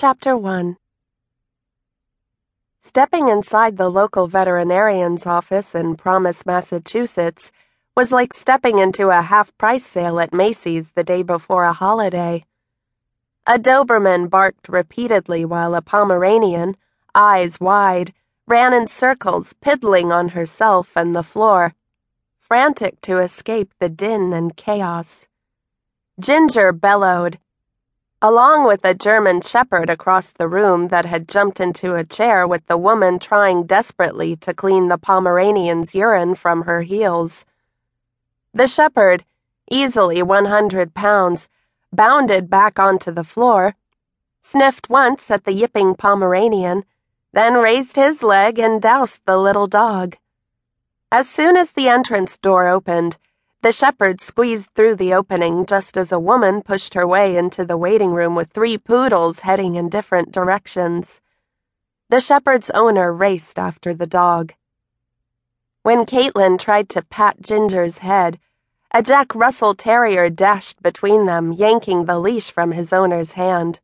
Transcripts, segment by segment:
Chapter 1 Stepping inside the local veterinarian's office in Promise, Massachusetts, was like stepping into a half price sale at Macy's the day before a holiday. A Doberman barked repeatedly while a Pomeranian, eyes wide, ran in circles, piddling on herself and the floor, frantic to escape the din and chaos. Ginger bellowed, along with a German shepherd across the room that had jumped into a chair with the woman trying desperately to clean the Pomeranian's urine from her heels. The shepherd, easily 100 pounds, bounded back onto the floor, sniffed once at the yipping Pomeranian, then raised his leg and doused the little dog. As soon as the entrance door opened, the shepherd squeezed through the opening just as a woman pushed her way into the waiting room with three poodles heading in different directions. The shepherd's owner raced after the dog. When Kaitlin tried to pat Ginger's head, a Jack Russell Terrier dashed between them, yanking the leash from his owner's hand.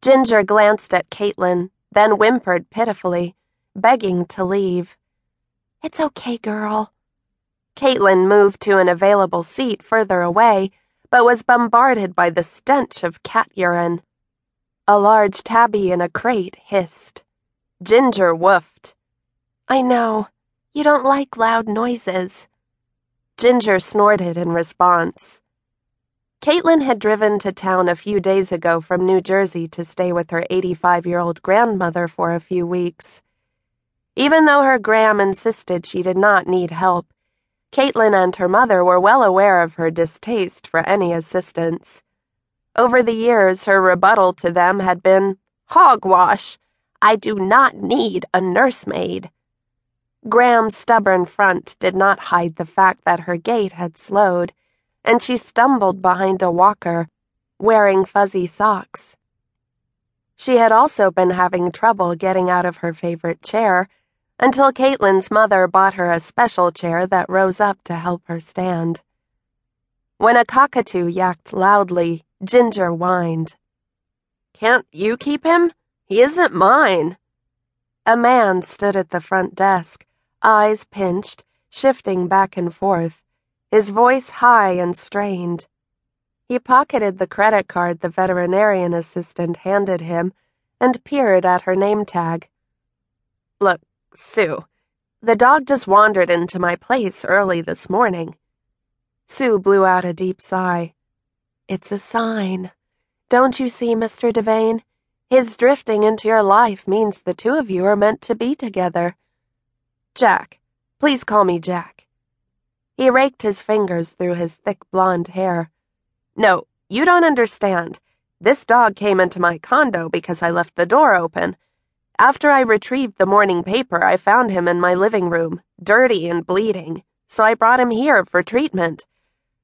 Ginger glanced at Kaitlin, then whimpered pitifully, begging to leave. It's okay, girl. Kaitlin moved to an available seat further away, but was bombarded by the stench of cat urine. A large tabby in a crate hissed. Ginger woofed. I know. You don't like loud noises. Ginger snorted in response. Kaitlin had driven to town a few days ago from New Jersey to stay with her 85 year old grandmother for a few weeks. Even though her Gram insisted she did not need help, Kaitlin and her mother were well aware of her distaste for any assistance. Over the years, her rebuttal to them had been, Hogwash! I do not need a nursemaid. Gram's stubborn front did not hide the fact that her gait had slowed, and she stumbled behind a walker, wearing fuzzy socks. She had also been having trouble getting out of her favorite chair until Kaitlin's mother bought her a special chair that rose up to help her stand. When a cockatoo yacked loudly, Ginger whined. Can't you keep him? He isn't mine. A man stood at the front desk, eyes pinched, shifting back and forth, his voice high and strained. He pocketed the credit card the veterinarian assistant handed him and peered at her name tag. Look, Sue. The dog just wandered into my place early this morning. Sue blew out a deep sigh. It's a sign. Don't you see, Mr. DeVane? His drifting into your life means the two of you are meant to be together. Jack. Please call me Jack. He raked his fingers through his thick blonde hair. No, you don't understand. This dog came into my condo because I left the door open. After I retrieved the morning paper, I found him in my living room, dirty and bleeding, so I brought him here for treatment.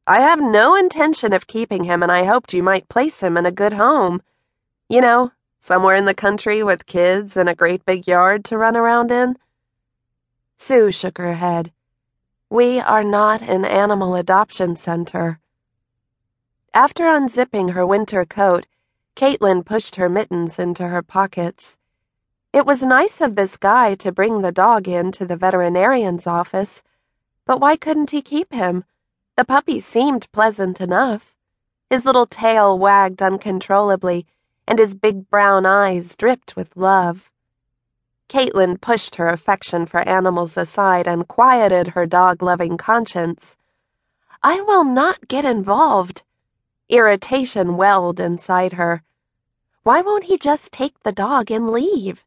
I have no intention of keeping him, and I hoped you might place him in a good home. You know, somewhere in the country with kids and a great big yard to run around in. Sue shook her head. We are not an animal adoption center. After unzipping her winter coat, Kaitlin pushed her mittens into her pockets. It was nice of this guy to bring the dog in to the veterinarian's office, but why couldn't he keep him? The puppy seemed pleasant enough. His little tail wagged uncontrollably, and his big brown eyes dripped with love. Kaitlin pushed her affection for animals aside and quieted her dog loving conscience. I will not get involved. Irritation welled inside her. Why won't he just take the dog and leave?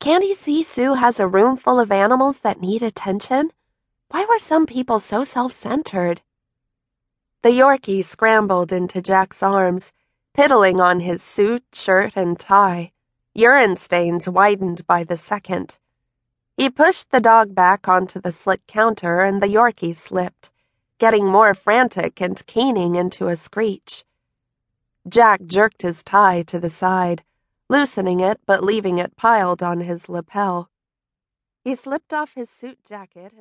Can't he see Sue has a room full of animals that need attention? Why were some people so self centered? The Yorkie scrambled into Jack's arms, piddling on his suit, shirt, and tie. Urine stains widened by the second. He pushed the dog back onto the slick counter, and the Yorkie slipped, getting more frantic and keening into a screech. Jack jerked his tie to the side loosening it but leaving it piled on his lapel. He slipped off his suit jacket and